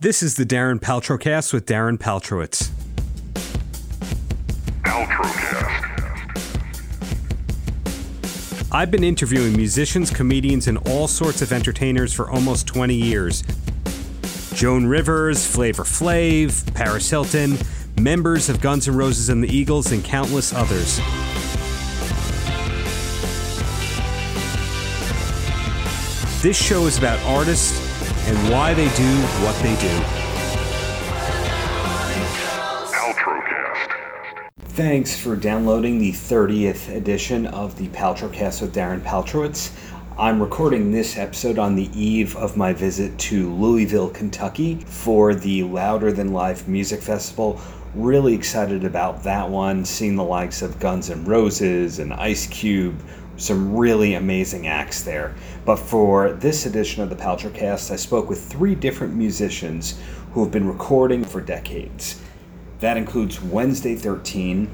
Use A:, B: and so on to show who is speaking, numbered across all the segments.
A: This is the Darren Paltrocast with Darren Paltrowitz.
B: Paltrocast.
A: I've been interviewing musicians, comedians, and all sorts of entertainers for almost 20 years. Joan Rivers, Flavor Flav, Paris Hilton, members of Guns N' Roses and the Eagles, and countless others. This show is about artists and why they do what they do. Thanks for downloading the 30th edition of the Paltrocast with Darren Paltrowitz. I'm recording this episode on the eve of my visit to Louisville, Kentucky for the Louder Than Life Music Festival. Really excited about that one, seeing the likes of Guns N' Roses and Ice Cube, some really amazing acts there. But for this edition of the Paltrocast, I spoke with three different musicians who have been recording for decades. That includes Wednesday 13,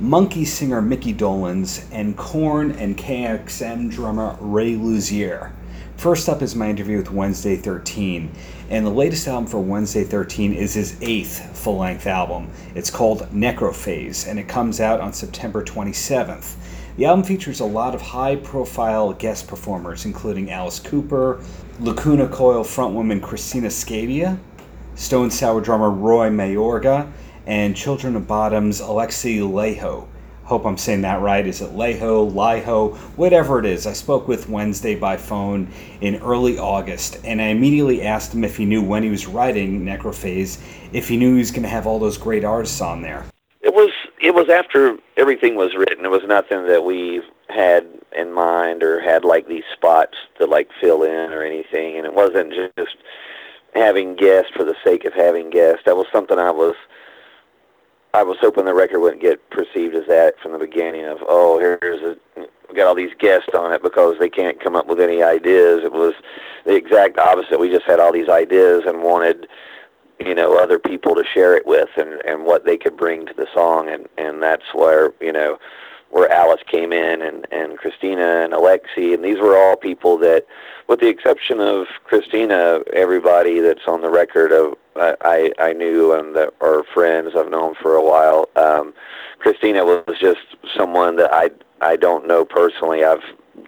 A: Monkees singer Micky Dolenz, and Korn and KXM drummer Ray Luzier. First up is my interview with Wednesday 13, and the latest album for Wednesday 13 is his eighth full length album. It's called Necrophaze, and it comes out on September 27th. The album features a lot of high profile guest performers, including Alice Cooper, Lacuna Coil frontwoman Cristina Scabbia, Stone Sour drummer Roy Mayorga, and Children of Bodom's Alexi Laiho. Hope I'm saying that right. Is it Laiho, Laiho, whatever it is? I spoke with Wednesday by phone in early August, and I immediately asked him if he knew when he was writing Necrophaze, if he knew he was going to have all those great artists on there.
C: It was after everything was written. It was nothing that we had in mind or had like these spots to like fill in or anything. And it wasn't just having guests for the sake of having guests. That was something I was I was hoping the record wouldn't get perceived as that from the beginning of oh here's a we got all these guests on it because they can't come up with any ideas. It was the exact opposite. We just had all these ideas and wanted you know other people to share it with and and what they could bring to the song. And and that's where you know where Alice came in and and Cristina and Alexi. And these were all people that with the exception of Cristina everybody that's on the record of I I knew and that are friends I've known for a while. Um Cristina was just someone that I I don't know personally. I've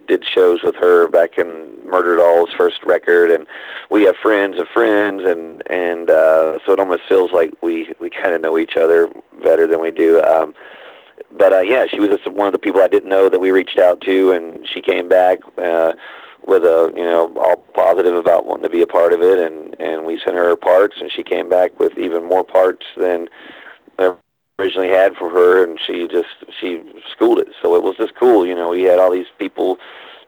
C: did shows with her back in Murderdolls' first record, and we have friends of friends, and and uh, so it almost feels like we we kind of know each other better than we do. Um, but uh, yeah, she was just one of the people I didn't know that we reached out to, and she came back uh, with a you know all positive about wanting to be a part of it, and and we sent her parts, and she came back with even more parts than originally had for her, and she just she schooled it. So it was just cool, you know. We had all these people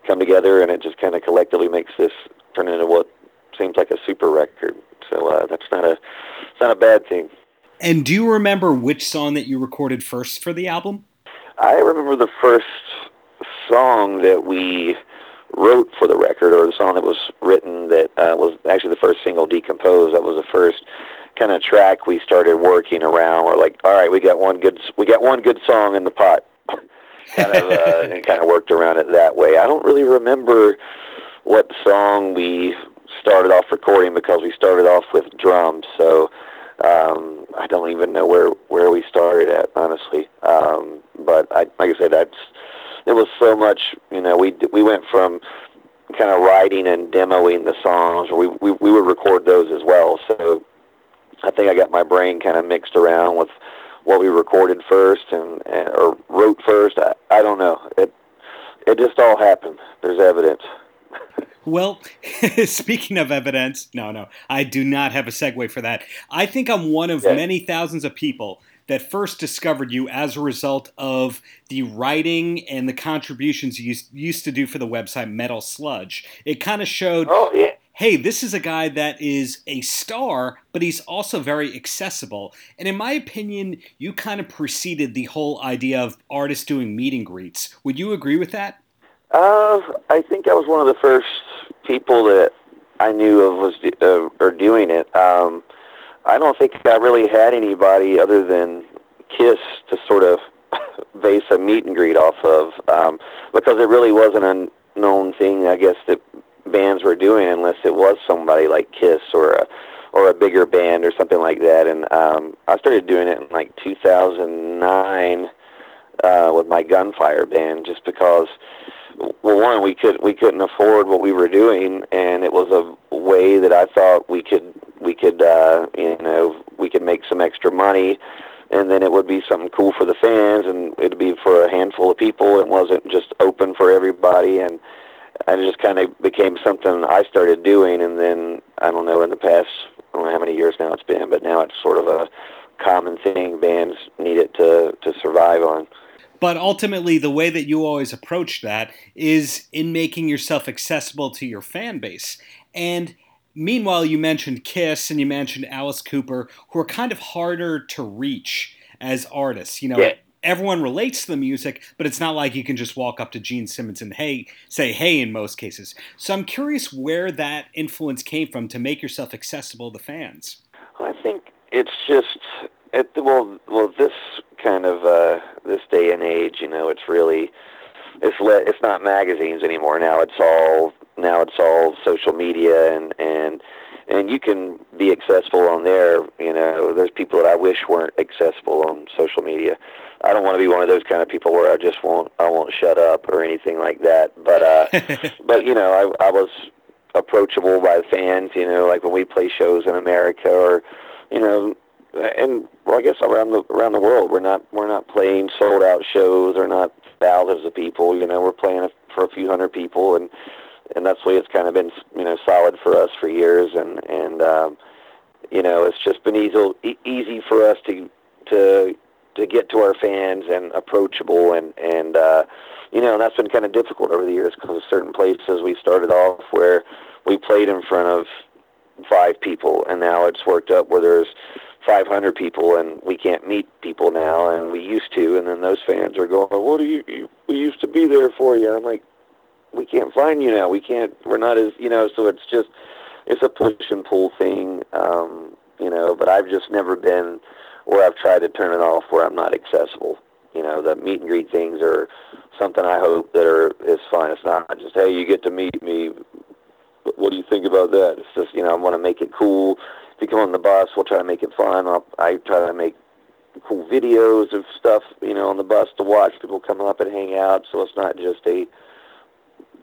C: come together, and it just kind of collectively makes this turn into what seems like a super record. So uh, that's not a it's not a bad thing.
A: And do you remember which song that you recorded first for the album?
C: I remember the first song that we wrote for the record, or the song that was written that uh, was actually the first single, "Decompose." That was the first kind of track we started working around. We're like, all right, we got one good we got one good song in the pot. kind of uh, and kind of worked around it that way. I don't really remember what song we started off recording because we started off with drums. So um, I don't even know where where we started at honestly. Um, but I, like I said, that's it was so much. You know, we we went from kind of writing and demoing the songs. We we we would record those as well. So I think I got my brain kind of mixed around with what we recorded first and, and or wrote first. I, I don't know. It it just all happened. There's evidence.
A: Well, speaking of evidence, no, no, I do not have a segue for that. I think I'm one of yeah. many thousands of people that first discovered you as a result of the writing and the contributions you used to do for the website Metal Sludge. It kind of showed
C: oh, yeah
A: hey, this is a guy that is a star, but he's also very accessible. And in my opinion, you kind of preceded the whole idea of artists doing meet and greets. Would you agree with that?
C: Uh, I think I was one of the first people that I knew of was uh, or doing it. Um, I don't think I really had anybody other than Kiss to sort of base a meet and greet off of um, because it really wasn't a known thing. I guess that bands were doing unless it was somebody like Kiss or a or a bigger band or something like that. And um, I started doing it in like 2009 uh, with my gunfire band, just because well, one we could we couldn't afford what we were doing, and it was a way that I thought we could we could uh, you know we could make some extra money, and then it would be something cool for the fans, and it'd be for a handful of people. It wasn't just open for everybody, and it just kind of became something I started doing, and then I don't know in the past I don't know how many years now it's been, but now it's sort of a common thing bands need it to to survive on.
A: But ultimately, the way that you always approach that is in making yourself accessible to your fan base. And meanwhile, you mentioned Kiss and you mentioned Alice Cooper, who are kind of harder to reach as artists. You know,
C: yeah.
A: Everyone relates to the music, but it's not like you can just walk up to Gene Simmons and hey, say hey in most cases. So I'm curious where that influence came from to make yourself accessible to fans.
C: I think it's just it, well, well, this kind of uh, this day and age, you know, it's really it's le- it's not magazines anymore. Now it's all now it's all social media and and and you can be accessible on there. You know, there's people that I wish weren't accessible on social media. I don't want to be one of those kind of people where I just won't I won't shut up or anything like that. But uh, but you know, I I was approachable by fans. You know, like when we play shows in America or you know and well, I guess around the around the world, we're not we're not playing sold out shows or not thousands of people. You know, we're playing for a few hundred people, and and that's way it's kind of been you know solid for us for years, and and um, you know it's just been easy easy for us to to to get to our fans and approachable. And and uh, you know that's been kind of difficult over the years because certain places. We started off where we played in front of five people, and now it's worked up where there's 500 people and we can't meet people now and we used to. And then those fans are going what do you, you we used to be there for you. I'm like we can't find you now. We can't we're not as you know so it's just it's a push and pull thing um you know but i've just never been where i've tried to turn it off where i'm not accessible. You know the meet and greet things are something i hope that are is fun it's not just hey you get to meet me. What do you think about that? It's just you know i want to make it cool. If you come on the bus, we'll try to make it fun. I'll, I try to make cool videos of stuff, you know, on the bus to watch people come up and hang out. So it's not just a,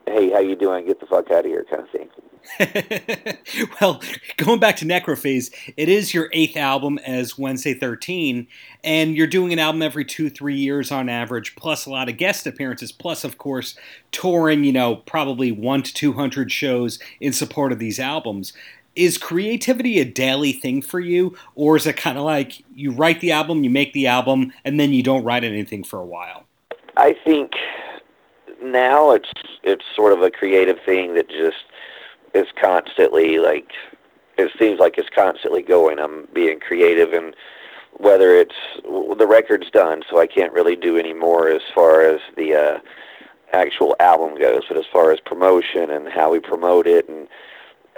C: hey, how you doing? Get the fuck out of here kind of
A: thing. well, going back to Necrophaze, it is your eighth album as Wednesday 13, and you're doing an album every two, three years on average, plus a lot of guest appearances, plus, of course, touring, you know, probably one to 200 shows in support of these albums is creativity a daily thing for you or is it kind of like you write the album you make the album and then you don't write anything for a while
C: i think now it's it's sort of a creative thing that just is constantly like it seems like it's constantly going i'm being creative and whether it's the record's done so i can't really do any more as far as the uh actual album goes but as far as promotion and how we promote it and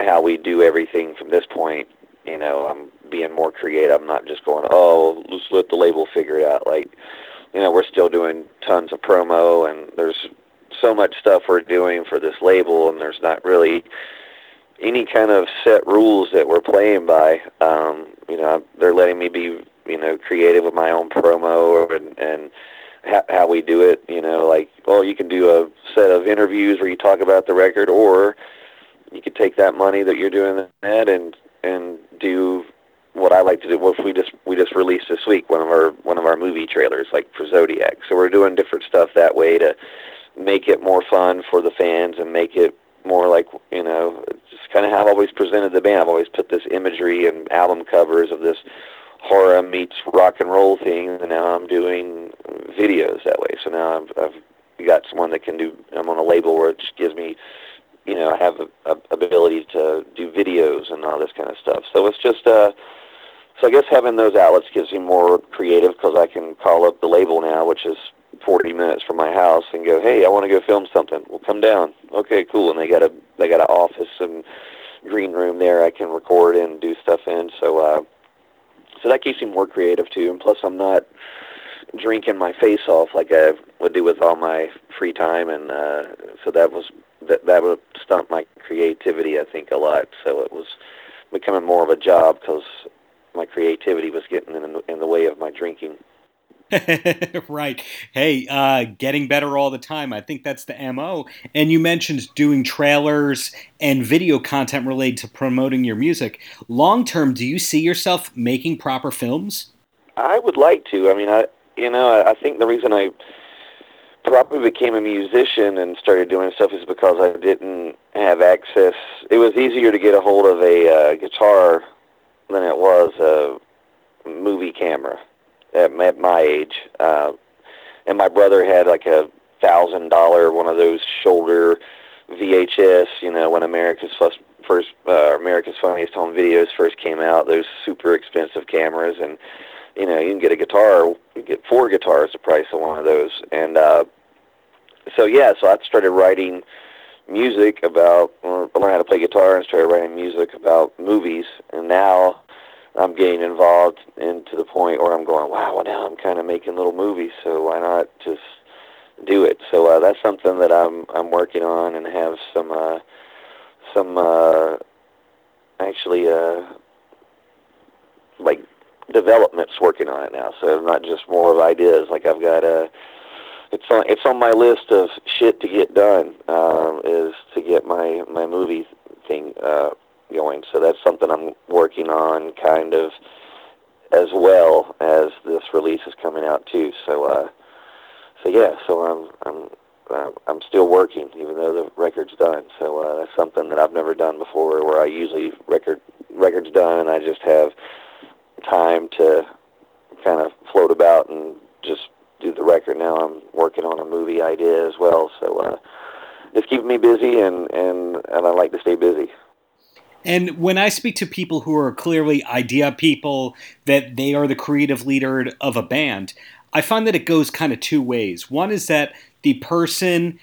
C: how we do everything from this point. You know, I'm being more creative. I'm not just going, oh, let's let the label figure it out. Like, you know, we're still doing tons of promo, and there's so much stuff we're doing for this label, and there's not really any kind of set rules that we're playing by. Um, you know, they're letting me be, you know, creative with my own promo and, and how, how we do it. You know, like, well, you can do a set of interviews where you talk about the record, or you could take that money that you're doing that and and do what I like to do. If we just we just released this week one of our one of our movie trailers, like for Zodiac. So we're doing different stuff that way to make it more fun for the fans and make it more like you know just kind of how I've always presented the band. I've always put this imagery and album covers of this horror meets rock and roll thing, and now I'm doing videos that way. So now I've, I've got someone that can do. I'm on a label where it just gives me you know, I have a, a ability to do videos and all this kind of stuff. So it's just, uh, so I guess having those outlets gives me more creative because I can call up the label now, which is 40 minutes from my house, and go, hey, I want to go film something. Well, come down. Okay, cool. And they got a they got an office and green room there I can record and do stuff in. So, uh, so that keeps me more creative too. And plus, I'm not drinking my face off like I would do with all my free time, and uh, so that was that that would stunt my creativity, I think, a lot. So it was becoming more of a job because my creativity was getting in the, in the way of my drinking.
A: right. Hey, uh, getting better all the time. I think that's the MO. And you mentioned doing trailers and video content related to promoting your music. Long term, do you see yourself making proper films?
C: I would like to. I mean, I you know, I, think the reason I probably became a musician and started doing stuff is because I didn't have access. It was easier to get a hold of a uh, guitar than it was a movie camera at, at my age. Uh, and my brother had like a thousand dollar one of those shoulder VHS. You know, when America's first first uh, America's Funniest Home Videos first came out, those super expensive cameras, and you know, you can get a guitar, you get four guitars the price of one of those, and uh, so yeah, so I started writing music about, I learned how to play guitar and started writing music about movies, and now I'm getting involved and to the point where I'm going, wow, well, now I'm kind of making little movies, so why not just do it? So uh, that's something that I'm I'm working on and have some uh, some uh, actually uh, like developments working on it now. So not just more of ideas. Like I've got a. Uh, it's on it's on my list of shit to get done. Um, is to get my my movie thing uh, going. So that's something I'm working on, kind of, as well as this release is coming out too. So, uh, so yeah, so I'm I'm I'm still working, even though the record's done. So uh, that's something that I've never done before, where I usually record record's done and I just have time to kind of float about and just do the record. Now I'm working on a movie idea as well, so uh, it's keeping me busy, and and and I like to stay busy.
A: And when I speak to people who are clearly idea people, that they are the creative leader of a band, I find that it goes kind of two ways. One is that the person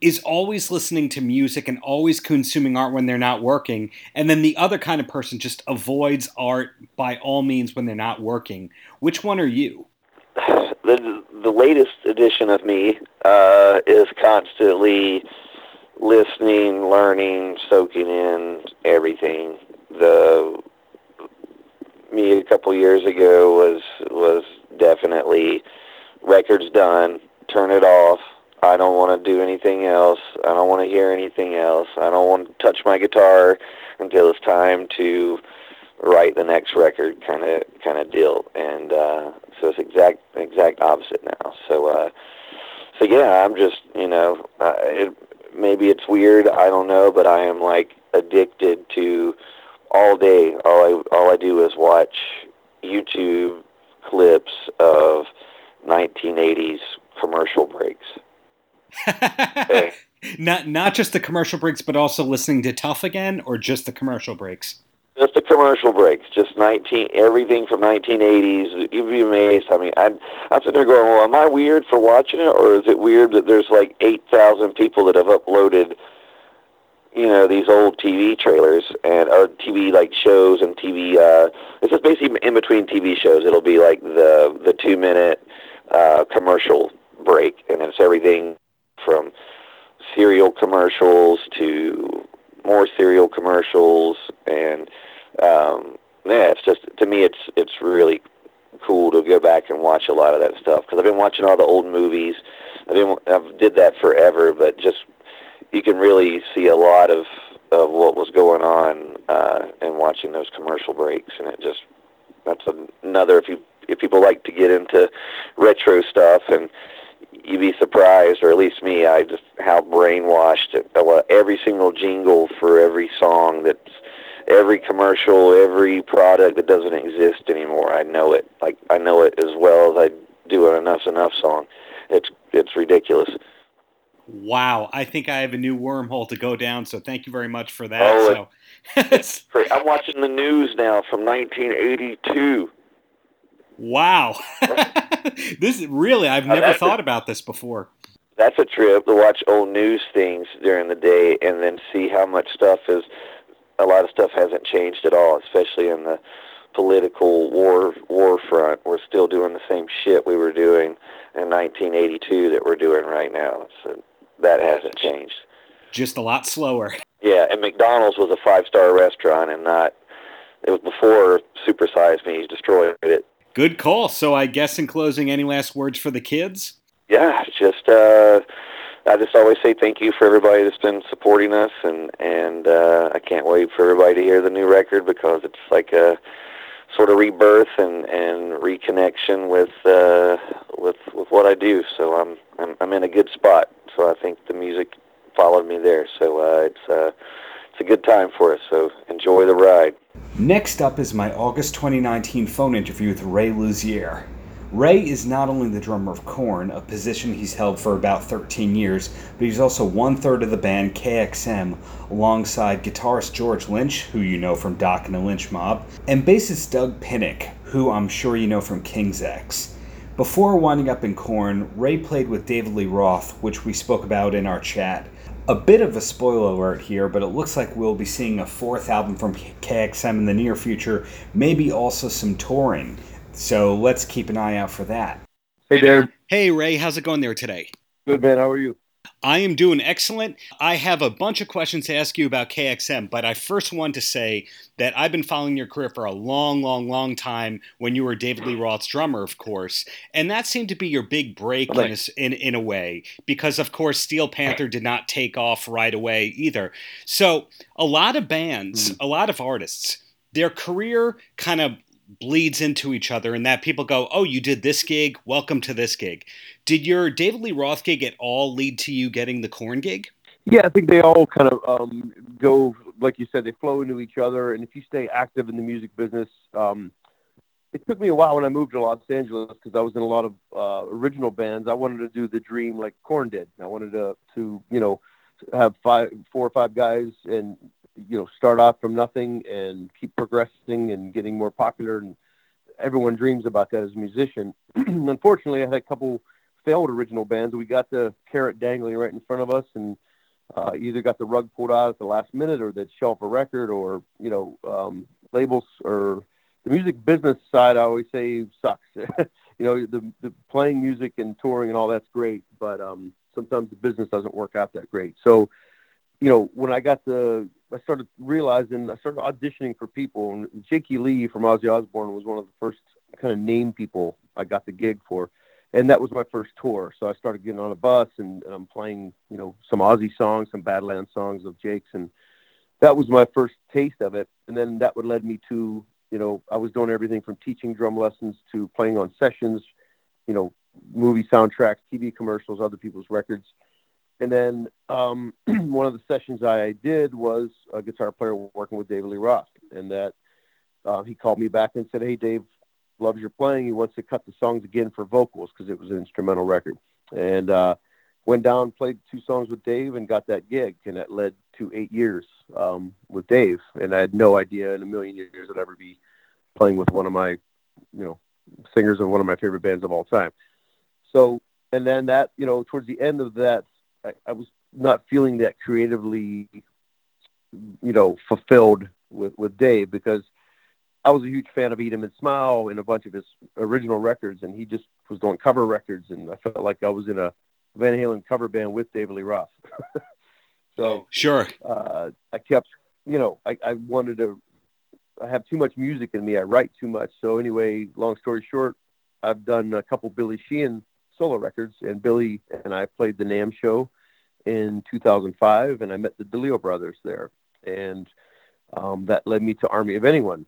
A: is always listening to music and always consuming art when they're not working. And then the other kind of person just avoids art by all means when they're not working. Which one are you?
C: The, the latest edition of me uh, is constantly listening, learning, soaking in everything. The me a couple years ago was was definitely records done, turn it off. I don't want to do anything else. I don't want to hear anything else. I don't want to touch my guitar until it's time to write the next record kind of kind of deal. And uh so it's exact exact opposite now. So uh so yeah, I'm just, you know, uh, it maybe it's weird. I don't know, but I am like addicted to all day. All I all I do is watch YouTube clips of 1980s commercial breaks.
A: okay. Not not just the commercial breaks, but also listening to Tough again, or just the commercial breaks.
C: Just the commercial breaks, just 19, everything from 1980s. You'd be amazed. I mean, I'm, I'm sitting there going, well, am I weird for watching it, or is it weird that there's like 8,000 people that have uploaded, you know, these old TV trailers and or TV like shows and TV. Uh, this is basically in between TV shows. It'll be like the the two minute uh, commercial break, and it's everything from cereal commercials to more cereal commercials and um, yeah, it's just to me it's it's really cool to go back and watch a lot of that stuff because I've been watching all the old movies. I've been I've did that forever, but just you can really see a lot of of what was going on uh, and watching those commercial breaks, and it just that's another if you if people like to get into retro stuff and you'd be surprised, or at least me, I just how brainwashed it, every single jingle for every song that's every commercial, every product that doesn't exist anymore. I know it. Like I know it as well as I do an Enough's Enough song. It's it's ridiculous.
A: Wow, I think I have a new wormhole to go down. So thank you very much for that. Oh,
C: so. I'm watching the news now from 1982.
A: Wow. this is really, I've never uh, thought a, about this before.
C: That's a trip to watch old news things during the day and then see how much stuff is. A lot of stuff hasn't changed at all, especially in the political war war front. We're still doing the same shit we were doing in 1982 that we're doing right now. So that hasn't changed.
A: Just a lot slower.
C: Yeah, and McDonald's was a five star restaurant and not it was before Supersize Me destroyed it.
A: Good call. So I guess in closing, any last words for the kids?
C: Yeah, just uh, I just always say thank you for everybody that's been supporting us, and and uh, I can't wait for everybody to hear the new record because it's like a sort of rebirth and and reconnection with uh, with with what I do. So I'm I'm I'm in a good spot. So I think the music followed me there. So uh, it's uh, it's a good time for us. So enjoy the ride.
A: Next up is my August 2019 phone interview with Ray Luzier. Ray is not only the drummer of Korn, a position he's held for about 13 years, but he's also one third of the band KXM, alongside guitarist George Lynch, who you know from Dokken the Lynch Mob, and bassist Doug Pinnick, who I'm sure you know from King's X. Before winding up in Korn, Ray played with David Lee Roth, which we spoke about in our chat. A bit of a spoiler alert here, but it looks like we'll be seeing a fourth album from KXM in the near future, maybe also some touring. So let's keep an eye out for that.
D: Hey, Darren.
A: Hey, Ray. How's it going there today?
D: Good, man. How are you?
A: I am doing excellent. I have a bunch of questions to ask you about KXM, but I first want to say that I've been following your career for a long, long, long time when you were David Lee Roth's drummer, of course. And that seemed to be your big break in, a, in, in a way, because, of course, Steel Panther did not take off right away either. So a lot of bands, mm-hmm. a lot of artists, their career kind of bleeds into each other and that people go, oh, you did this gig, welcome to this gig. Did your David Lee Roth gig at all lead to you getting the Korn gig?
D: Yeah, I think they all kind of um, go, like you said, they flow into each other. And if you stay active in the music business, um, it took me a while when I moved to Los Angeles because I was in a lot of uh, original bands. I wanted to do the dream like Korn did. I wanted to, to you know, have five, four or five guys and you know start off from nothing and keep progressing and getting more popular and everyone dreams about that as a musician. Unfortunately i had a couple failed original bands. We got the carrot dangling right in front of us and uh, either got the rug pulled out at the last minute or they'd show a record or you know um, labels or the music business side i always say sucks. You know the, the playing music and touring and all that's great but um, sometimes the business doesn't work out that great. So you know when i got the I started realizing I started auditioning for people, and Jakey Lee from Ozzy Osbourne was one of the first kind of name people I got the gig for, and that was my first tour. So I started getting on a bus and, and I'm playing, you know, some Ozzy songs, some Badlands songs of Jake's, and that was my first taste of it. And then that would led me to, you know, I was doing everything from teaching drum lessons to playing on sessions, you know, movie soundtracks, TV commercials, other people's records and then um, one of the sessions I did was a guitar player working with David Lee Roth, and that uh, he called me back and said, "Hey, Dave loves your playing. He wants to cut the songs again for vocals because it was an instrumental record." And uh, went down, played two songs with Dave, and got that gig, and that led to eight years um, with Dave. And I had no idea in a million years I'd ever be playing with one of my, you know, singers of one of my favorite bands of all time. So, and then that, you know, towards the end of that I, I was not feeling that creatively, you know, fulfilled with with Dave because I was a huge fan of Eat 'Em and Smile and a bunch of his original records, and he just was doing cover records, and I felt like I was in a Van Halen cover band with David Lee Roth. so
A: sure,
D: uh, I kept, you know, I, I wanted to. I have too much music in me. I write too much. So anyway, long story short, I've done a couple Billy Sheehan solo records, and Billy and I played the NAMM show in 2005, and I met the DeLeo brothers there, and um, that led me to Army of Anyone,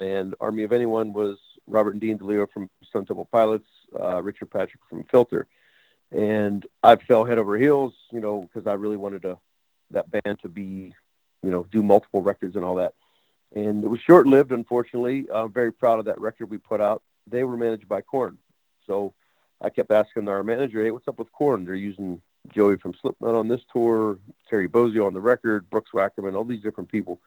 D: and Army of Anyone was Robert and Dean DeLeo from Stone Temple Pilots, uh, Richard Patrick from Filter, and I fell head over heels, you know, because I really wanted to that band to be, you know, do multiple records and all that. And it was short lived, unfortunately. I'm very proud of that record we put out. They were managed by Korn. So I kept asking our manager, "Hey, what's up with Korn? They're using Joey from Slipknot on this tour, Terry Bozzio on the record, Brooks Wackerman, all these different people."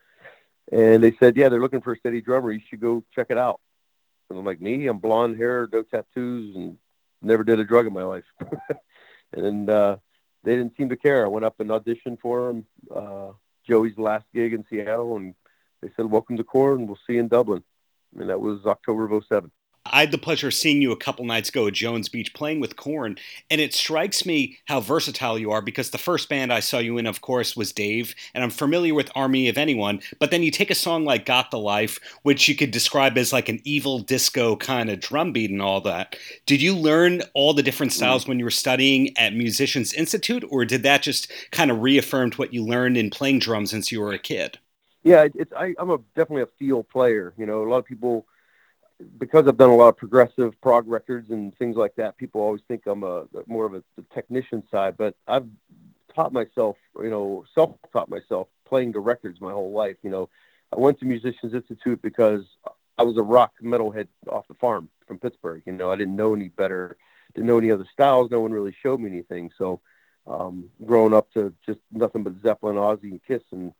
D: And they said, "Yeah, they're looking for a steady drummer. You should go check it out." And I'm like, "Me? I'm blonde hair, no tattoos, and never did a drug in my life." and uh, they didn't seem to care. I went up and auditioned for them. Uh, Joey's last gig in Seattle, and they said, "Welcome to Korn. We'll see you in Dublin." And that was October of 07.
A: I had the pleasure of seeing you a couple nights ago at Jones Beach playing with Korn, and it strikes me how versatile you are because the first band I saw you in, of course, was Dave, and I'm familiar with Army of Anyone, but then you take a song like Got the Life, which you could describe as like an evil disco kind of drum beat and all that. Did you learn all the different mm. styles when you were studying at Musicians Institute, or did that just kind of reaffirmed what you learned in playing drums since you were a kid?
D: Yeah, it's I, I'm a definitely a feel player. You know, a lot of people because I've done a lot of progressive prog records and things like that, people always think I'm a more of a technician side, but I've taught myself, you know, self-taught myself playing the records my whole life. You know, I went to Musicians Institute because I was a rock metalhead off the farm from Pittsburgh. You know, I didn't know any better, didn't know any other styles. No one really showed me anything. So, um, growing up to just nothing but Zeppelin, Ozzy, and Kiss, and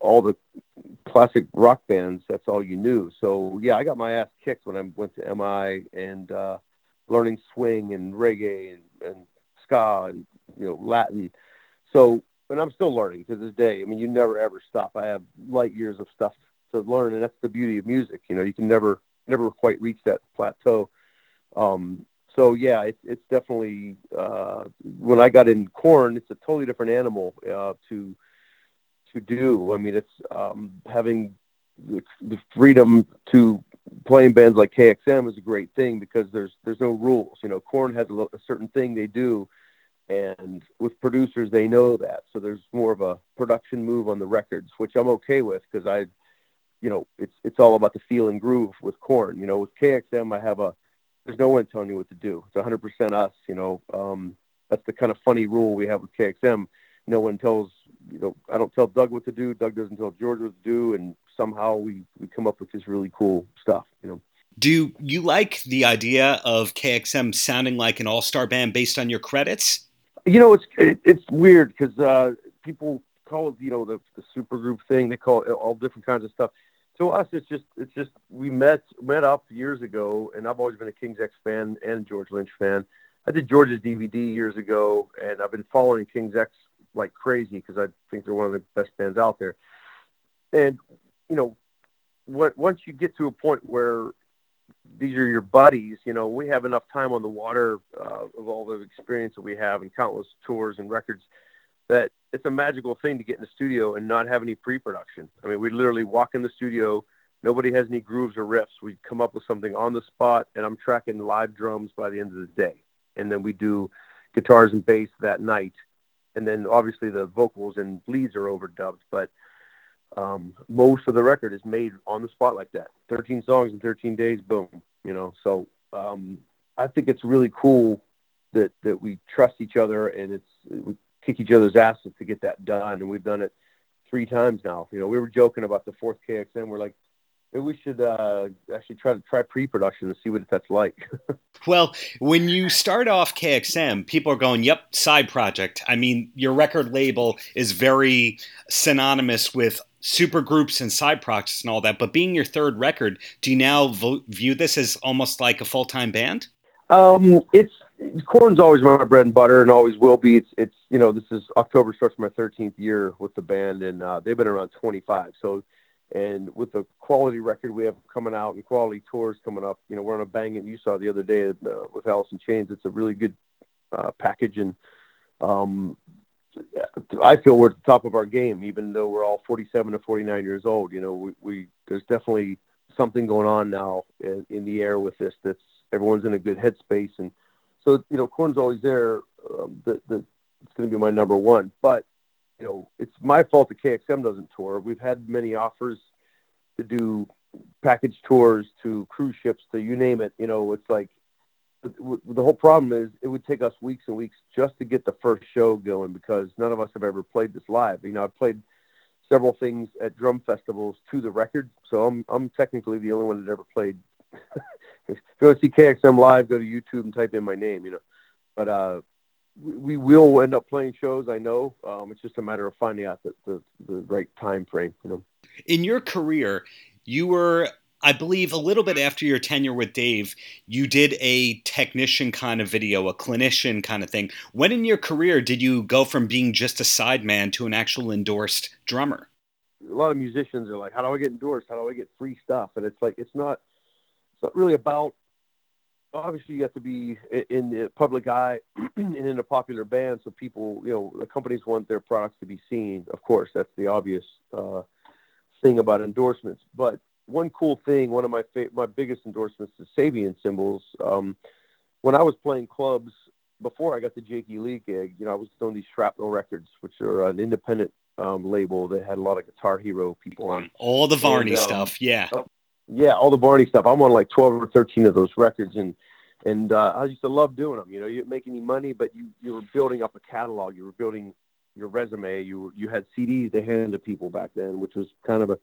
D: all the classic rock bands, that's all you knew. So yeah, I got my ass kicked when I went to MI and uh, learning swing and reggae and, and ska and you know Latin. So and I'm still learning to this day. I mean, you never ever stop. I have light years of stuff to learn, and that's the beauty of music. You know, you can never never quite reach that plateau. Um, so yeah, it's it's definitely uh, when I got in Korn, it's a totally different animal uh, to to do. I mean, it's um, having the, the freedom to playing bands like KXM is a great thing because there's there's no rules. You know, Korn has a, a certain thing they do, and with producers they know that. So there's more of a production move on the records, which I'm okay with because I, you know, it's it's all about the feel and groove with Korn. You know, with KXM I have a there's no one telling you what to do. It's 100% us. You know, um, that's the kind of funny rule we have with KXM. No one tells you know, I don't tell Doug what to do. Doug doesn't tell George what to do, and somehow we we come up with this really cool stuff. You know.
A: Do you like the idea of KXM sounding like an all-star band based on your credits?
D: You know, it's it, it's weird because uh, people call it, you know, the, the super group thing. They call it all different kinds of stuff. To us, it's just it's just we met met up years ago, and I've always been a King's X fan and George Lynch fan. I did George's DVD years ago, and I've been following King's X like crazy because I think they're one of the best bands out there. And you know, what, once you get to a point where these are your buddies, you know, we have enough time on the water uh, of all the experience that we have and countless tours and records that it's a magical thing to get in the studio and not have any pre-production. I mean, we literally walk in the studio. Nobody has any grooves or riffs. We come up with something on the spot, and I'm tracking live drums by the end of the day. And then we do guitars and bass that night and then obviously the vocals and leads are overdubbed, but um, most of the record is made on the spot like that. 13 songs in 13 days, boom. You know, so um, I think it's really cool that that we trust each other and it's we kick each other's asses to get that done, and we've done it three times now. You know, we were joking about the fourth KXM. We're like, maybe we should uh, actually try to try pre-production and see what that's like.
A: well, when you start off KXM, people are going, "Yep, side project." I mean, your record label is very synonymous with super groups and side projects and all that. But being your third record, do you now vo- view this as almost like a full-time band?
D: Um, it's Korn's always my bread and butter and always will be. It's it's you know this is October starts my 13th year with the band and uh, they've been around 25. So and with the quality record we have coming out and quality tours coming up, you know, we're on a banging. You saw the other day uh, with Alice in Chains. It's a really good uh, package, and um, I feel we're at the top of our game, even though we're all 47 to 49 years old. You know, we, we there's definitely something going on now in, in, the air with this. That's everyone's in a good headspace, and so you know, Korn's always there. Um, the, the, it's going to be my number one, but you know, it's my fault that KXM doesn't tour. We've had many offers to do package tours to cruise ships to you name it. You know, it's like the, whole problem is it would take us weeks and weeks just to get the first show going because none of us have ever played this live. You know, I've played several things at drum festivals to the record, so I'm I'm technically the only one that ever played. to see KXM live, go to YouTube and type in my name. You know, but uh, we will end up playing shows. I know. Um, it's just a matter of finding out the, the, the right time frame. You know.
A: In your career, you were, I believe, a little bit after your tenure with Dave, you did a technician kind of video, a clinician kind of thing. When in your career did you go from being just a sideman to an actual endorsed drummer?
D: A lot of musicians are like, "How do I get endorsed? How do I get free stuff?" And it's like, it's not. It's not really about obviously you have to be in the public eye and in a popular band, so people, you know, the companies want their products to be seen. Of course, that's the obvious uh, thing about endorsements. But one cool thing, one of my fa- my biggest endorsements is Sabian cymbals. Um, when I was playing clubs before I got the Jakey Lee gig, you know, I was doing these Shrapnel Records, which are an independent um, label that had a lot of Guitar Hero people on.
A: All the Varney and, um, stuff, yeah.
D: Yeah, all the Varney stuff. I'm on like 12 or 13 of those records, and and uh, I used to love doing them. You know, you didn't make any money, but you you were building up a catalog. You were building your resume. You you had CDs to hand to people back then, which was kind of a,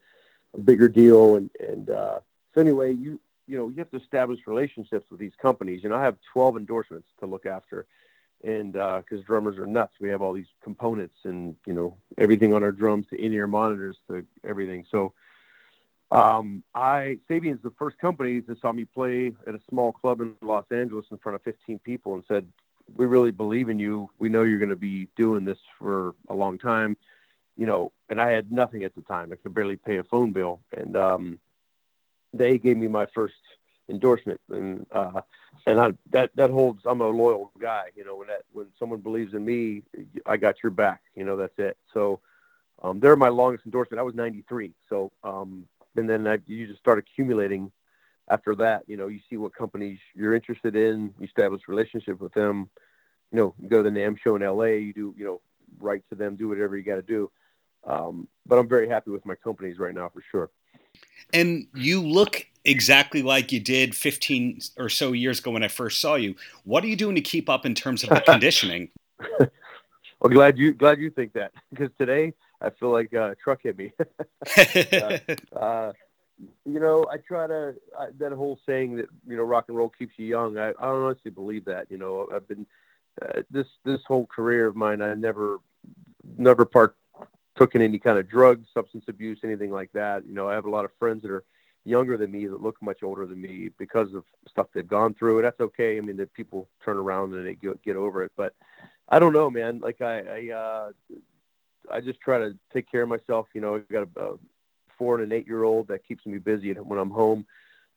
D: a bigger deal. And and uh, so anyway, you you know you have to establish relationships with these companies. You know, I have 12 endorsements to look after, and because uh, drummers are nuts, we have all these components and you know everything on our drums to in-ear monitors to everything. So um, I Sabian's the first company that saw me play at a small club in Los Angeles in front of 15 people and said, "We really believe in you. We know you're going to be doing this for a long time." You know, and I had nothing at the time. I could barely pay a phone bill, and um, they gave me my first endorsement, and uh, and I, that that holds. I'm a loyal guy. You know, when that when someone believes in me, I got your back. You know, that's it. So. Um, they're my longest endorsement. I was 93. So, um, and then that, you just start accumulating after that you know you see what companies you're interested in you establish relationship with them you know you go to the NAMM show in la you do you know write to them do whatever you got to do. Um, but i'm very happy with my companies right now for sure.
A: And you look exactly like you did 15 or so years ago when i first saw you. What are you doing to keep up in terms of the conditioning?
D: Well glad you glad you think that because today I feel like uh, a truck hit me. uh, uh, you know, I try to I, that whole saying that you know rock and roll keeps you young. I, I honestly believe that. You know, I've been uh, this this whole career of mine. I never never partook in any kind of drugs, substance abuse, anything like that. You know, I have a lot of friends that are younger than me that look much older than me because of stuff they've gone through, and that's okay. I mean, that people turn around and they get, get over it, but I don't know, man. Like I, I uh, I just try to take care of myself. You know, I've got a, a four and an eight year old that keeps me busy when I'm home.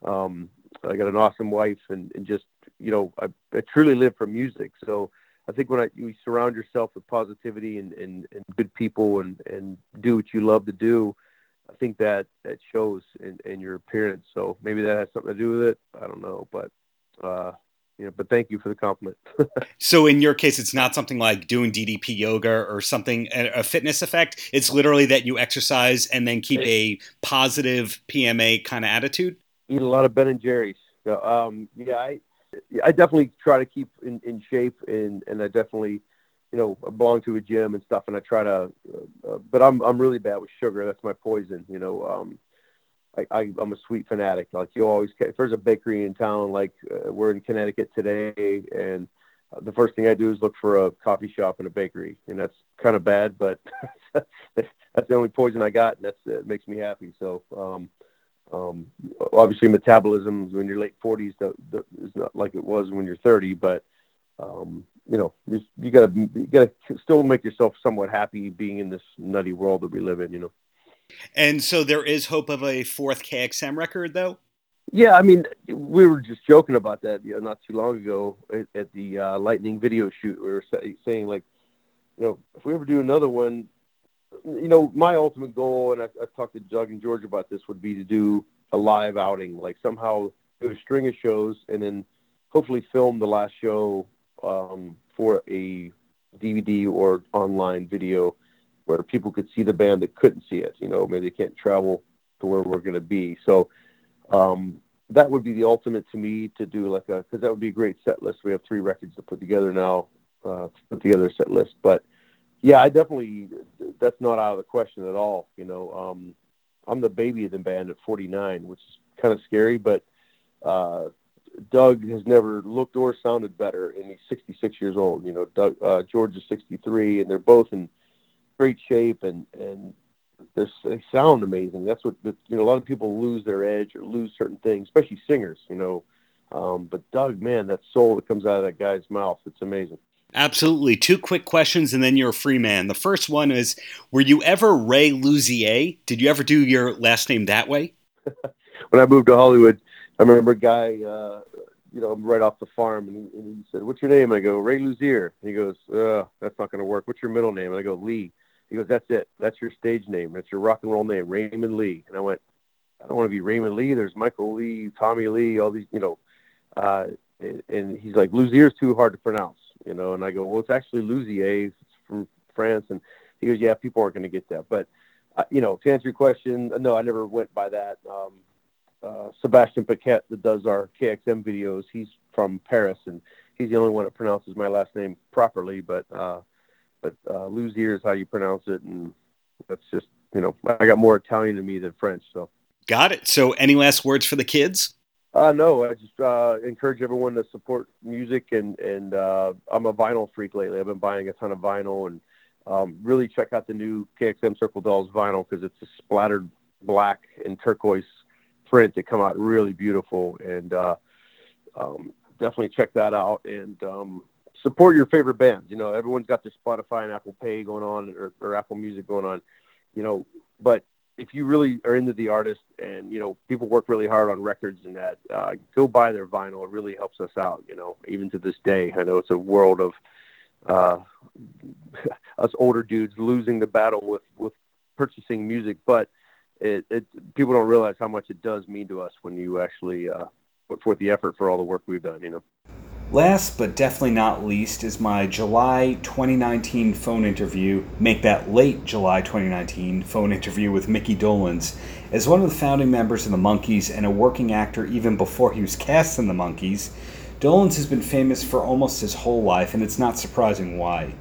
D: Um, I got an awesome wife, and, and just you know, I, I truly live for music. So I think when I, you surround yourself with positivity and, and, and good people, and and do what you love to do, I think that that shows in, in your appearance. So maybe that has something to do with it. I don't know, but uh, you know, but thank you for the compliment.
A: so in your case, it's not something like doing DDP yoga or something, a fitness effect. It's literally that you exercise and then keep a positive PMA kind of attitude.
D: Eat a lot of Ben and Jerry's. Um, yeah, I, I definitely try to keep in, in shape and, and I definitely, you know, I belong to a gym and stuff and I try to, uh, uh, but I'm, I'm really bad with sugar. That's my poison, you know, um, I, I am a sweet fanatic. Like you always, if there's a bakery in town, like uh, we're in Connecticut today, and uh, the first thing I do is look for a coffee shop and a bakery, and that's kind of bad, but that's the only poison I got, and that's it makes me happy. So, um, um, obviously, metabolism when you're late 40s the, the, is not like it was when you're 30, but um, you know, you, you gotta you gotta still make yourself somewhat happy being in this nutty world that we live in. You know.
A: And so there is hope of a fourth KXM record, though.
D: Yeah, I mean, we were just joking about that you know, not too long ago at, at the uh, Lightning video shoot. We were say, saying like, you know, if we ever do another one, you know, my ultimate goal, and I, I've talked to Doug and George about this, would be to do a live outing, like somehow do a string of shows, and then hopefully film the last show um, for a DVD or online video where people could see the band that couldn't see it. You know, maybe they can't travel to where we're going to be. So um, that would be the ultimate to me to do like a because that would be a great set list. We have three records to put together now, uh, to put together a set list. But yeah, I definitely that's not out of the question at all. You know, um, I'm the baby of the band at 49, which is kind of scary, but uh, Doug has never looked or sounded better, and he's 66 years old. You know, Doug, uh, George is 63, and they're both in great shape and and they sound amazing. That's what you know. A lot of people lose their edge or lose certain things, especially singers. You know, um, but Doug, man, that soul that comes out of that guy's mouth, it's amazing.
A: Absolutely. Two quick questions, and then you're a free man. The first one is: Were you ever Ray Luzier? Did you ever do your last name that way?
D: when I moved to Hollywood, I remember a guy uh, you know, I'm right off the farm, and he, and he said, "What's your name?" I go, "Ray Luzier." And he goes, uh, "That's not going to work. What's your middle name?" And I go, "Lee." He goes, "That's it. That's your stage name. That's your rock and roll name, Raymond Lee." And I went, "I don't want to be Raymond Lee. There's Michael Lee, Tommy Lee, all these, you know." Uh, and, he's like, "Luzier's too hard to pronounce," you know. And I go, "Well, it's actually Luzier. It's from France." And he goes, "Yeah, people aren't going to get that." But uh, you know, to answer your question, no, I never went by that. Um, uh, Sebastian Paquette that does our KXM videos. He's from Paris, and he's the only one that pronounces my last name properly. But uh, but uh, Luzier is how you pronounce it, and that's just you know I got more Italian in me than French. So
A: got it. So any last words for the kids?
D: Uh, no, I just uh, encourage everyone to support music, and and uh, I'm a vinyl freak lately. I've been buying a ton of vinyl, and um, really check out the new KXM Circle Dolls vinyl because it's a splattered black and turquoise print that come out really beautiful, and uh, um, definitely check that out and um, support your favorite bands. You know, everyone's got their Spotify and Apple Pay going on, or, or Apple Music going on. You know, but if you really are into the artist and you know people work really hard on records and that uh, go buy their vinyl it really helps us out you know even to this day i know it's a world of uh, us older dudes losing the battle with with purchasing music but it, it people don't realize how much it does mean to us when you actually uh, put forth the effort for all the work we've done you know
A: Last but definitely not least is my July 2019 phone interview, make that late July 2019 phone interview with Micky Dolenz. As one of the founding members of the Monkees and a working actor even before he was cast in the Monkees, Dolenz has been famous for almost his whole life, and it's not surprising why.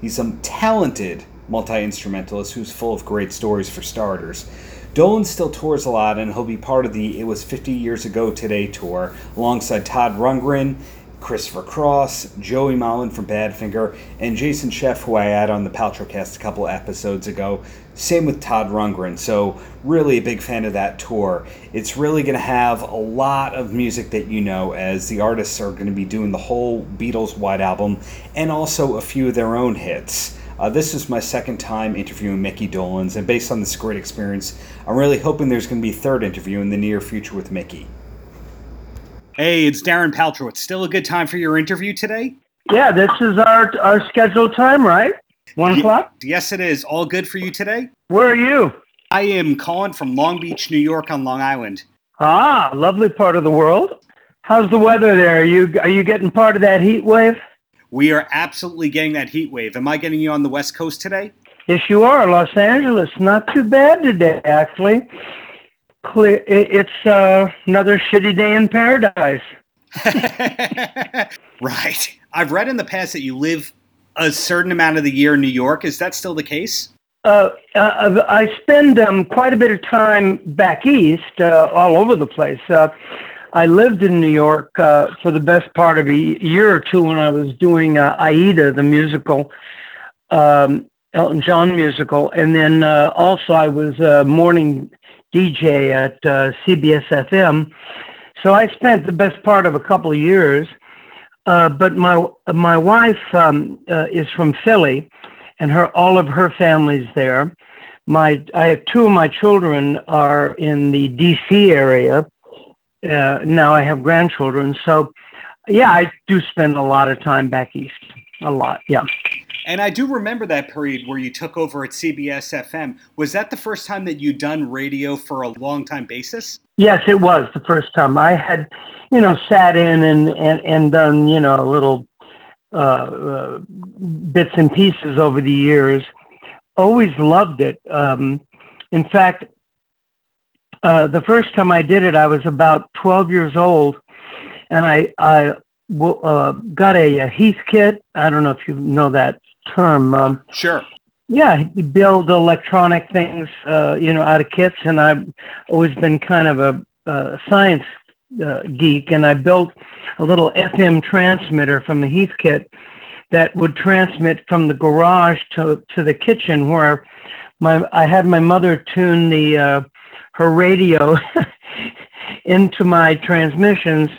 A: He's a talented multi instrumentalist who's full of great stories for starters. Dolenz still tours a lot, and he'll be part of the It Was 50 Years Ago Today tour alongside Todd Rundgren Christopher Cross, Joey Molland from Badfinger, and Jason Scheff, who I had on the Paltrocast a couple episodes ago. Same with Todd Rundgren. So, really a big fan of that tour. It's really going to have a lot of music that you know, as the artists are going to be doing the whole Beatles White Album and also a few of their own hits. Uh, this is my second time interviewing Micky Dolenz, and based on this great experience, I'm really hoping there's going to be a third interview in the near future with Micky. Hey, it's Darren Paltrow. It's still a good time for your interview today?
E: Yeah, this is our our scheduled time, right? One o'clock?
A: Yes, it is. All good for you today?
E: Where are you?
A: I am calling from Long Beach, New York on Long Island.
E: Ah, lovely part of the world. How's the weather there? Are you are you getting part of that heat wave?
A: We are absolutely getting that heat wave. Am I getting you on the West Coast today?
E: Yes, you are. Los Angeles, not too bad today, actually clear. It's uh, another shitty day in paradise.
A: right. I've read in the past that you live a certain amount of the year in New York. Is that still the case?
E: Uh, uh, I spend um, quite a bit of time back east, uh, all over the place. Uh, I lived in New York uh, for the best part of a year or two when I was doing uh, Aida, the musical, um, Elton John musical, and then also I was a morning DJ at uh, CBS FM. So I spent the best part of a couple of years. Uh, but my my wife um, uh, is from Philly, and her all of her family's there. My I have two of my children are in the D.C. area. Uh, now I have grandchildren, so yeah, I do spend a lot of time back east. A lot, yeah.
A: And I do remember that period where you took over at CBS FM. Was that the first time that you'd done radio for a long time basis?
E: Yes, it was the first time. I had, you know, sat in and, and, and done, you know, little uh, uh, bits and pieces over the years. Always loved it. Um, in fact, uh, the first time I did it, I was about 12 years old, and I, I uh, got a, a Heathkit. I don't know if you know that term. Um,
A: sure.
E: Yeah, build electronic things, uh, you know, out of kits, and I've always been kind of a, a science uh, geek, and I built a little FM transmitter from the Heathkit that would transmit from the garage to to the kitchen, where my I had my mother tune the uh, her radio into my transmissions,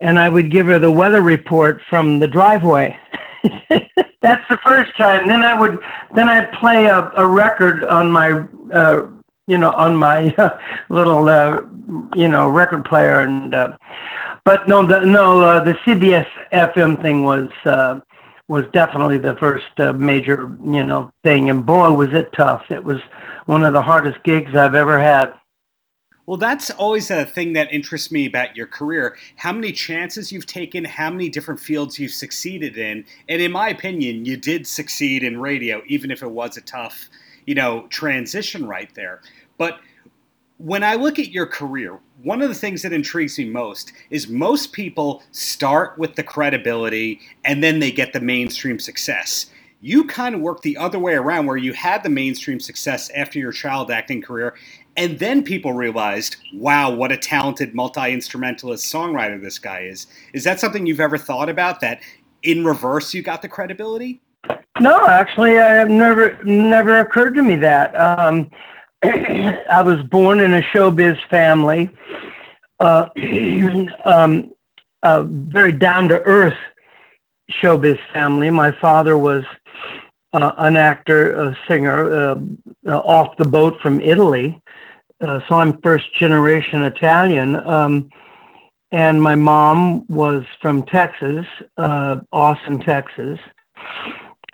E: and I would give her the weather report from the driveway. That's the first time. Then I would then I'd play a, a record on my uh, you know on my uh, little uh, you know record player and uh, but no, the, no, uh, the CBS FM thing was uh, was definitely the first uh, major, you know, thing. And boy, was it tough! It was one of the hardest gigs I've ever had.
A: Well, that's always a thing that interests me about your career. How many chances you've taken, how many different fields you've succeeded in. And in my opinion, you did succeed in radio, even if it was a tough, you know, transition right there. But when I look at your career, one of the things that intrigues me most is most people start with the credibility and then they get the mainstream success. You kind of work the other way around where you had the mainstream success after your child acting career and then people realized, wow, what a talented multi instrumentalist songwriter this guy is. Is that something you've ever thought about? That in reverse, you got the credibility?
E: No, actually, I have never never occurred to me that. Um, I was born in a showbiz family, uh, um, a very down to earth showbiz family. My father was uh, an actor, a singer, uh, off the boat from Italy uh, so I'm first generation Italian. Um, and my mom was from Texas, uh, Austin, Texas,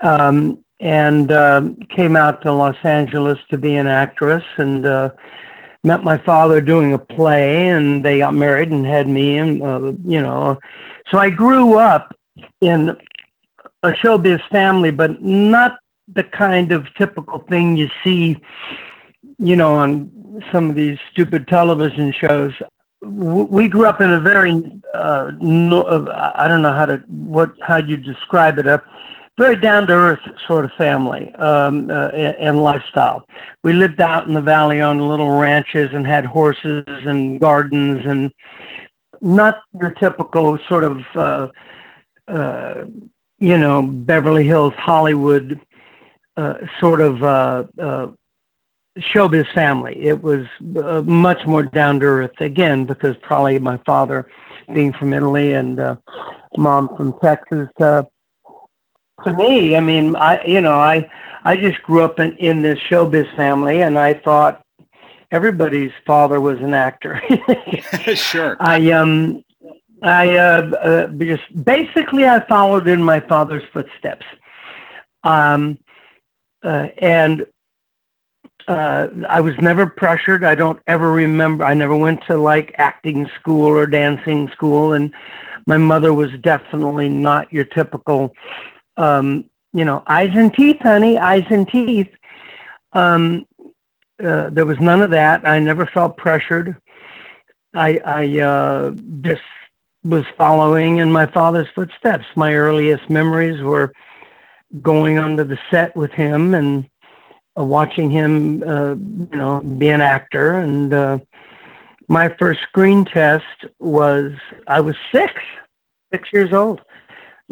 E: um, and uh, came out to Los Angeles to be an actress and uh, met my father doing a play and they got married and had me and, uh, you know, so I grew up in a showbiz family, but not the kind of typical thing you see, you know, on some of these stupid television shows. We grew up in a very, uh, no, I don't know how to, what, how you describe it, a very down to earth sort of family um, uh, and lifestyle. We lived out in the valley on little ranches and had horses and gardens and not your typical sort of, uh, uh, you know, Beverly Hills, Hollywood uh, sort of uh, uh, showbiz family. It was uh, much more down to earth again because probably my father being from Italy and uh, mom from Texas. Uh, to me, I mean, I you know, I I just grew up in in this showbiz family, and I thought everybody's father was an actor.
A: sure.
E: I um I uh, uh, just basically I followed in my father's footsteps. Um, uh, and uh, I was never pressured. I don't ever remember. I never went to like acting school or dancing school, and my mother was definitely not your typical, um, you know, eyes and teeth, honey, eyes and teeth. Um, uh, there was none of that. I never felt pressured. I, I uh, just was following in my father's footsteps. My earliest memories were going onto the set with him and watching him, uh, you know, be an actor. And uh, my first screen test was I was six, six years old,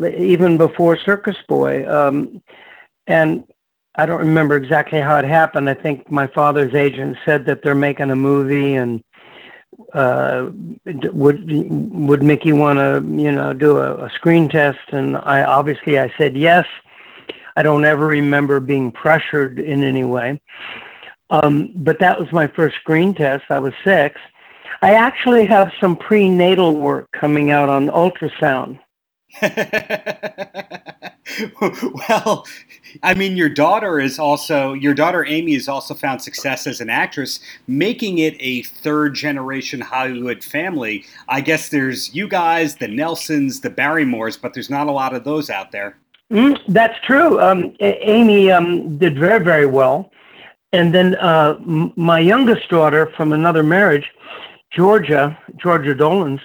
E: even before Circus Boy. Um, and I don't remember exactly how it happened. I think my father's agent said that they're making a movie and uh, would would Micky want to you know do a, a screen test? And I obviously I said yes I don't ever remember being pressured in any way. Um, but that was my first screen test. I was six. I actually have some prenatal work coming out on ultrasound.
A: well, I mean, your daughter is also, your daughter Amy has also found success as an actress, making it a third generation Hollywood family. I guess there's you guys, the Nelsons, the Barrymores, but there's not a lot of those out there.
E: Mm, that's true. Um, Amy um, did very, very well. And then uh, m- my youngest daughter from another marriage, Georgia, Georgia Dolenz,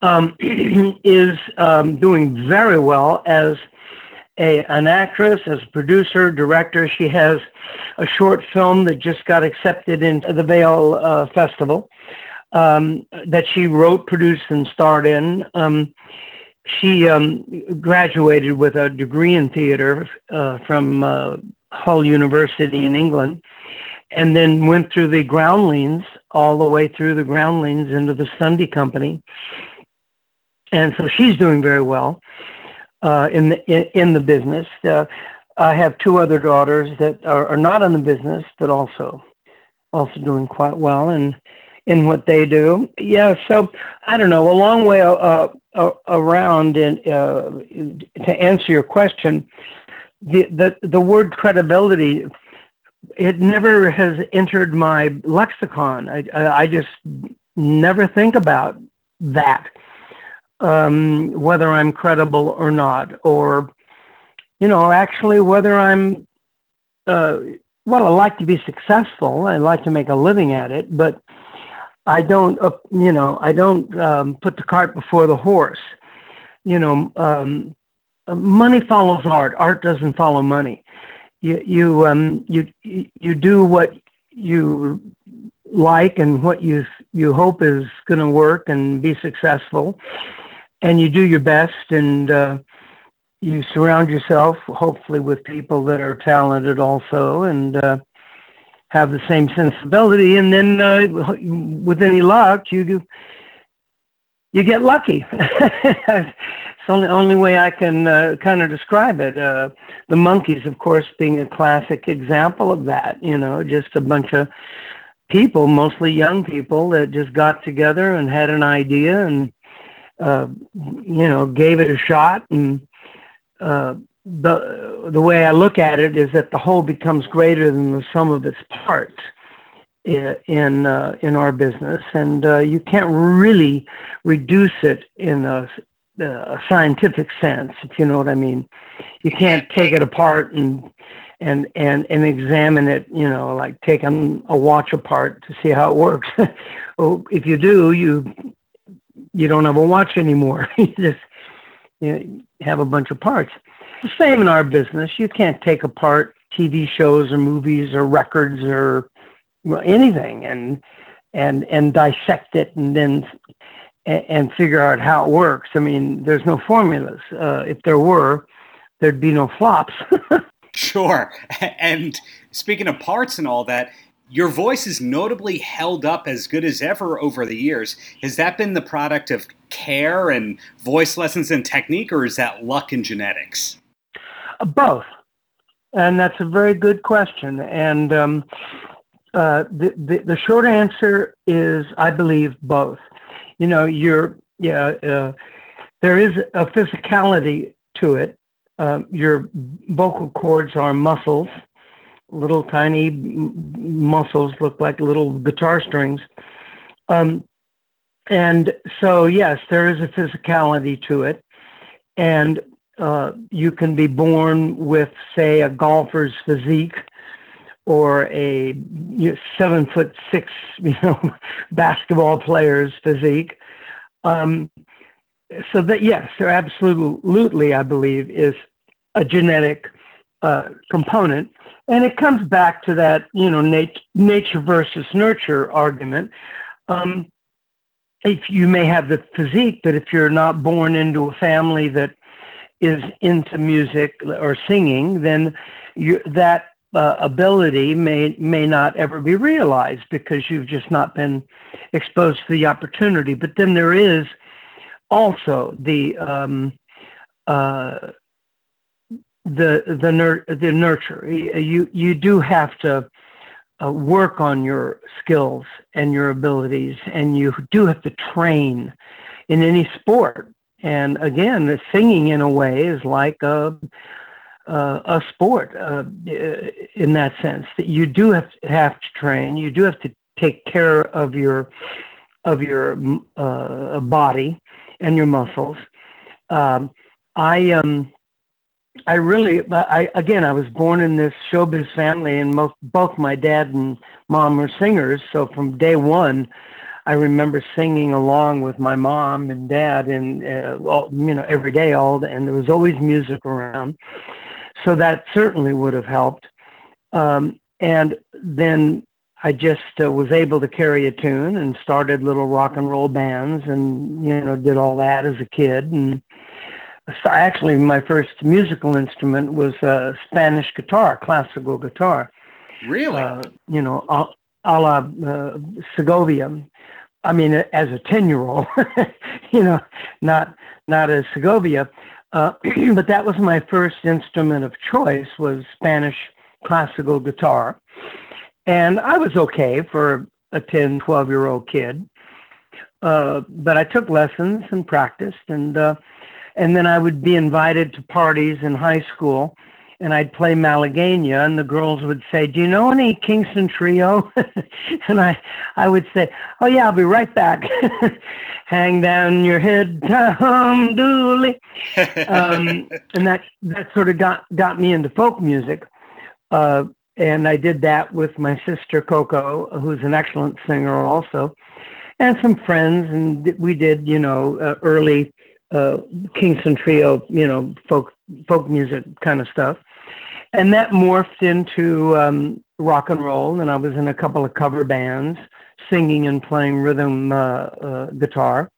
E: um, is um, doing very well as a, an actress, as a producer, director. She has a short film that just got accepted into the Vail uh, Festival um, that she wrote, produced, and starred in. She um, graduated with a degree in theater uh, from uh, Hull University in England, and then went through the Groundlings all the way through the Groundlings into the Sunday Company, and so she's doing very well uh, in the in, in the business. Uh, I have two other daughters that are, are not in the business, but also also doing quite well, and in what they do. Yeah, so I don't know, a long way uh, around in, uh, to answer your question. The, the the word credibility, it never has entered my lexicon. I I just never think about that, um, whether I'm credible or not, or you know, actually whether I'm uh, well, I like to be successful. I like to make a living at it, but I don't, uh, you know, I don't um, put the cart before the horse. You know, um, money follows art. Art doesn't follow money. You you um, you you do what you like and what you you hope is going to work and be successful, and you do your best and. Uh, you surround yourself hopefully with people that are talented also and uh, have the same sensibility and then uh, with any luck you you get lucky. It's the only, only way i can uh, kind of describe it. Uh, the Monkees, of course being a classic example of that you know just a bunch of people mostly young people that just got together and had an idea and uh, you know gave it a shot and uh, the the way I look at it is that the whole becomes greater than the sum of its parts in in, uh, in our business, and uh, you can't really reduce it in a, a, scientific sense, if you know what I mean. You can't take it apart and and and and examine it, you know, like taking a watch apart to see how it works. well, if you do, you you don't have a watch anymore. you just you have a bunch of parts. The same in our business. You can't take apart TV shows or movies or records or anything and and and dissect it and then and, figure out how it works. I mean, there's no formulas. Uh, if there were, there'd be no flops.
A: sure. And speaking of parts and all that, your voice is notably held up as good as ever over the years. Has that been the product of care and voice lessons and technique, or is that luck and genetics?
E: Both. And that's a very good question. And um, uh, the, the, the short answer is, I believe, both. You know, you're, yeah, uh, there is a physicality to it. Um, your vocal cords are muscles, little tiny muscles, look like little guitar strings. Um, and so, yes, there is a physicality to it. And uh, you can be born with, say, a golfer's physique or a you know, seven foot six, you know, basketball player's physique. Um, so that yes, there absolutely, I believe, is a genetic uh, component, and it comes back to that you know nat- nature versus nurture argument. Um, if you may have the physique, but if you're not born into a family that is into music or singing, then you, that uh, ability may may not ever be realized because you've just not been exposed to the opportunity. But then there is also the um, uh, the the nur- the nurture. You you do have to uh, work on your skills and your abilities, and you do have to train in any sport. And again, the singing in a way is like a uh, a sport uh, in that sense that you do have to, have to train. You do have to take care of your of your uh, body and your muscles. Um, I um, I really, I again, I was born in this showbiz family, and most, both my dad and mom were singers. So from day one, I remember singing along with my mom and dad, and uh, all, you know, every day, all, and there was always music around. So that certainly would have helped. Um, and then I just uh, was able to carry a tune and started little rock and roll bands, and you know, did all that as a kid, and so actually my first musical instrument was a Spanish guitar, classical guitar.
A: Really?
E: Uh, you know, a, a la uh, Segovia. I mean, as a ten-year-old, you know, not not as Segovia, uh, but that was my first instrument of choice was Spanish classical guitar, and I was okay for a 10, 12 year old kid. Uh, but I took lessons and practiced, and uh, and then I would be invited to parties in high school, and I'd play Malagueña, and the girls would say, "Do you know any Kingston Trio?" and I I would say, "Oh yeah, I'll be right back." Hang down your head, Tom Dooley, um, and that that sort of got got me into folk music. Uh, and I did that with my sister Coco, who's an excellent singer also, and some friends, and we did, you know, uh, early uh, Kingston Trio, you know, folk folk music kind of stuff, and that morphed into um, rock and roll, and I was in a couple of cover bands, singing and playing rhythm uh, uh guitar,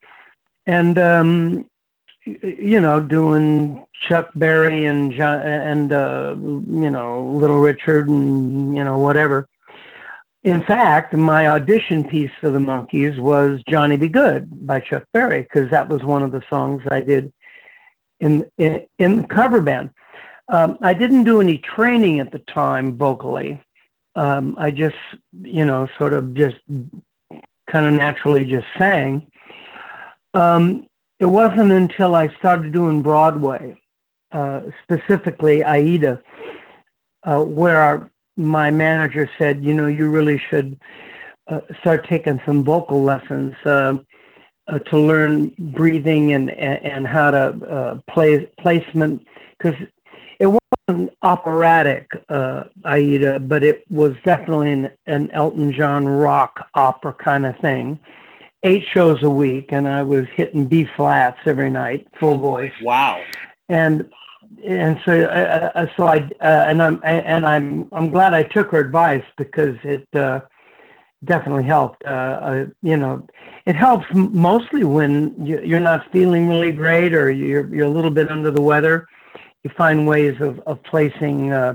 E: and um, you know, doing Chuck Berry and and uh, you know Little Richard and you know whatever. In fact, my audition piece for the Monkees was "Johnny B. Goode" by Chuck Berry because that was one of the songs I did in in, in the cover band. Um, I didn't do any training at the time vocally. Um, I just, you know, sort of just kind of naturally just sang. Um, it wasn't until I started doing Broadway, uh, specifically Aida, uh, where our, my manager said, you know, you really should uh, start taking some vocal lessons uh, uh, to learn breathing and, and, and how to uh, play placement, because wasn't operatic Aida, but it was definitely an, an Elton John rock opera kind of thing eight shows a week, and I was hitting B flats every night, full voice.
A: Wow.
E: And and so uh, uh so I uh, and I'm and I'm I'm glad I took her advice because it uh, definitely helped. Uh, uh you know, it helps mostly when you're not feeling really great or you're you're a little bit under the weather. You find ways of of placing uh,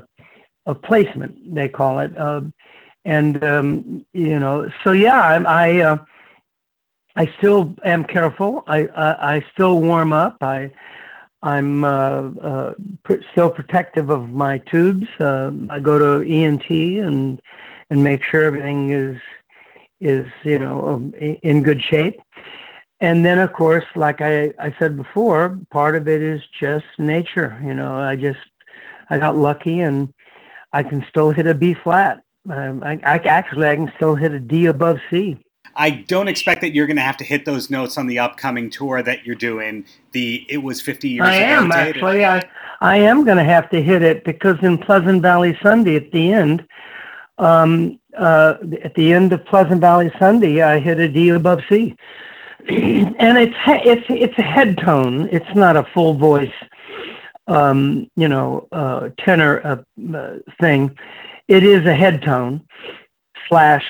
E: of placement, they call it. and um, you know, so yeah, I, I I still am careful. I I, I still warm up. I I'm uh, uh, pr- still protective of my tubes. Uh, I go to ENT and and make sure everything is is you know um, in good shape. And then of course, like I, I said before, part of it is just nature. You know, I just I got lucky and I can still hit a B flat. Um, I, I actually I can still hit a D above C.
A: I don't expect that you're going to have to hit those notes on the upcoming tour that you're doing. The it was 50 years
E: I
A: ago.
E: am actually. I I am going to have to hit it because in Pleasant Valley Sunday at the end, um, uh, at the end of Pleasant Valley Sunday, I hit a D above C, and it's it's it's a head tone. It's not a full voice, um, you know, uh, tenor uh, uh thing. It is a head tone slash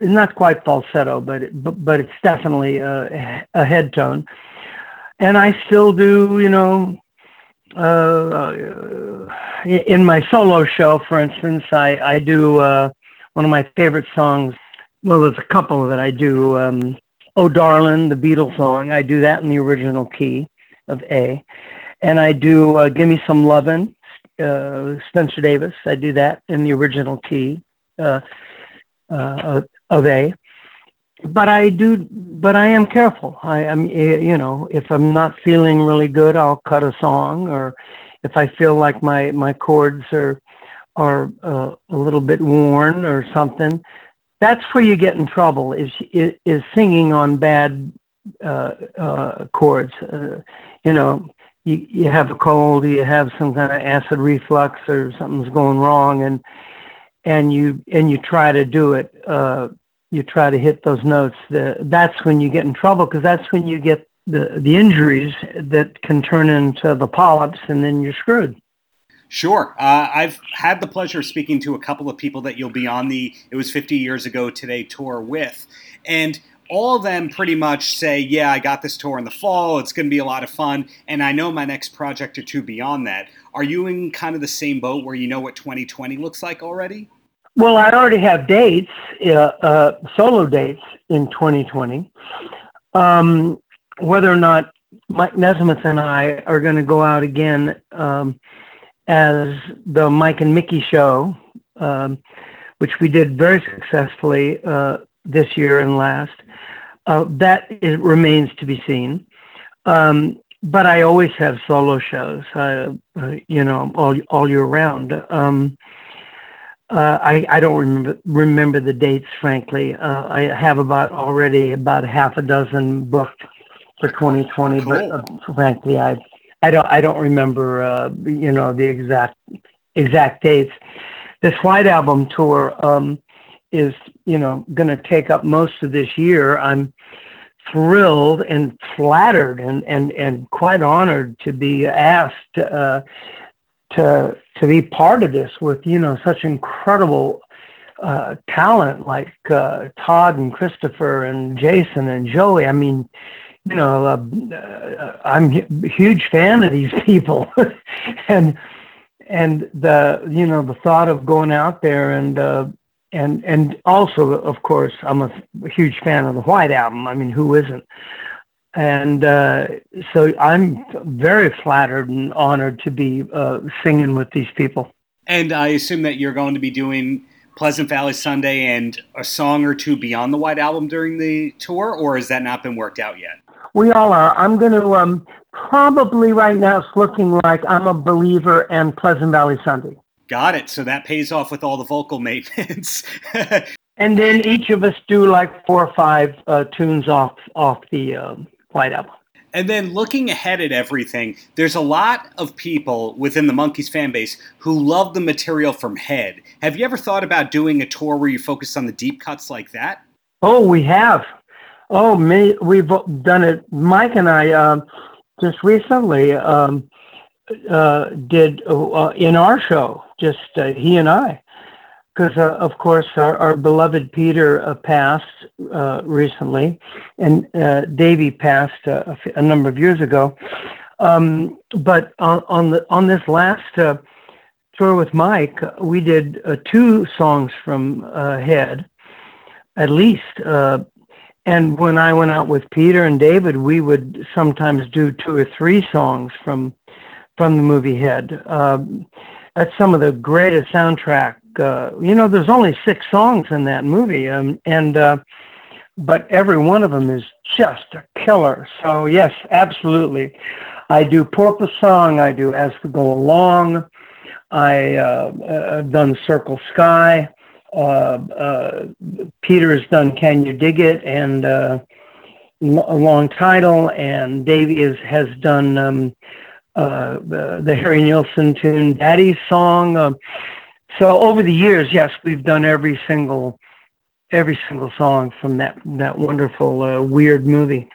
E: not quite falsetto, but but, but it's definitely a, a head tone. And I still do, you know, uh, in my solo show, for instance, I, I do uh, one of my favorite songs. Well, there's a couple that I do. Um, oh, Darling, the Beatles song. I do that in the original key of A. And I do uh, Give Me Some Lovin', uh, Spencer Davis. I do that in the original key. Uh, uh, of A. But I do, but I am careful. I am, eh, you know, if I'm not feeling really good, I'll cut a song, or if I feel like my my chords are are uh, a little bit worn or something. That's where you get in trouble. Is is, singing on bad uh, uh, chords. Uh, you know, you, you have a cold, you have some kind of acid reflux, or something's going wrong, and and you and you try to do it uh, you try to hit those notes the, that's when you get in trouble because that's when you get the the injuries that can turn into the polyps and then you're screwed
A: Sure. Uh, I've had the pleasure of speaking to a couple of people that you'll be on the It Was 50 Years Ago Today tour with. And all of them pretty much say, Yeah, I got this tour in the fall. It's going to be a lot of fun. And I know my next project or two beyond that. Are you in kind of the same boat where you know what 2020 looks like already?
E: Well, I already have dates, uh, uh, solo dates in 2020. Um, whether or not Mike Nesmith and I are going to go out again um, as the Mike and Micky show, um, which we did very successfully uh, this year and last. Uh, that is, remains to be seen. Um, but I always have solo shows, uh, uh, you know, all all year round. Um, uh, I I don't remember remember the dates, frankly. Uh, I have about already about half a dozen booked for 2020, cool. but frankly, I I don't I don't remember uh, you know the exact exact dates. This White Album tour um, is you know going to take up most of this year. I'm thrilled and flattered and, and, and quite honored to be asked uh, to to be part of this with you know such incredible uh, talent like uh, Todd and Christopher and Jason and Joey. I mean, you know, uh, uh I'm a huge fan of these people, and and the you know the thought of going out there and uh, and and also of course I'm a huge fan of the White Album. I mean, who isn't? And uh, so I'm very flattered and honored to be uh, singing with these people.
A: And I assume that you're going to be doing Pleasant Valley Sunday and a song or two beyond the White Album during the tour, or has that not been worked out yet?
E: We all are. I'm going to um, probably right now. It's looking like I'm a believer and Pleasant Valley Sunday.
A: Got it. So that pays off with all the vocal maintenance.
E: and then each of us do like four or five uh, tunes off off the uh, White Album.
A: And then looking ahead at everything, there's a lot of people within the Monkees fan base who love the material from Head. Have you ever thought about doing a tour where you focus on the deep cuts like that?
E: Oh, we have. Oh, me, we've done it. Mike and I uh, just recently um, uh, did uh, in our show, just uh, he and I because uh, of course our, our beloved Peter uh, passed uh, recently, and uh, Davy passed uh, a, number of years ago. Um, but on, on, the on this last uh, tour with Mike, we did two songs from Head, at least. And when I went out with Peter and David, we would sometimes do two or three songs from from the movie Head. Um, that's some of the greatest soundtrack uh, you know, there's only six songs in that movie, um, and uh, but every one of them is just a killer. So yes, absolutely. I do Porpoise Song. I do As We Go Along. I uh, have done Circle Sky. Uh, uh, Peter has done Can You Dig It and uh, a long title, and Davy is, has done um, the, Harry Nilsson tune Daddy's Song. Uh, so over the years, yes, we've done every single every single song from that that wonderful uh, weird movie.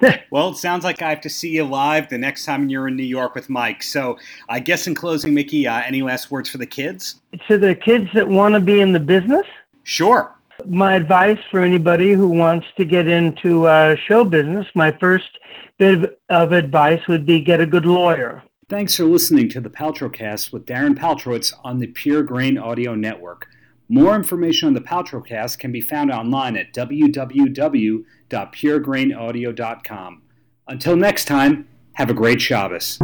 A: well, it sounds like I have to see you live the next time you're in New York with Mike. So, I guess in closing, Micky, uh, any last words for the kids?
E: To the kids that want to be in the business?
A: Sure.
E: My advice for anybody who wants to get into uh, show business, my first bit of advice would be get a good lawyer.
A: Thanks for listening to the Paltrocast with Darren Paltrowitz on the Pure Grain Audio Network. More information on the Paltrocast can be found online at www.puregrainaudio.com. Until next time, have a great Shabbos.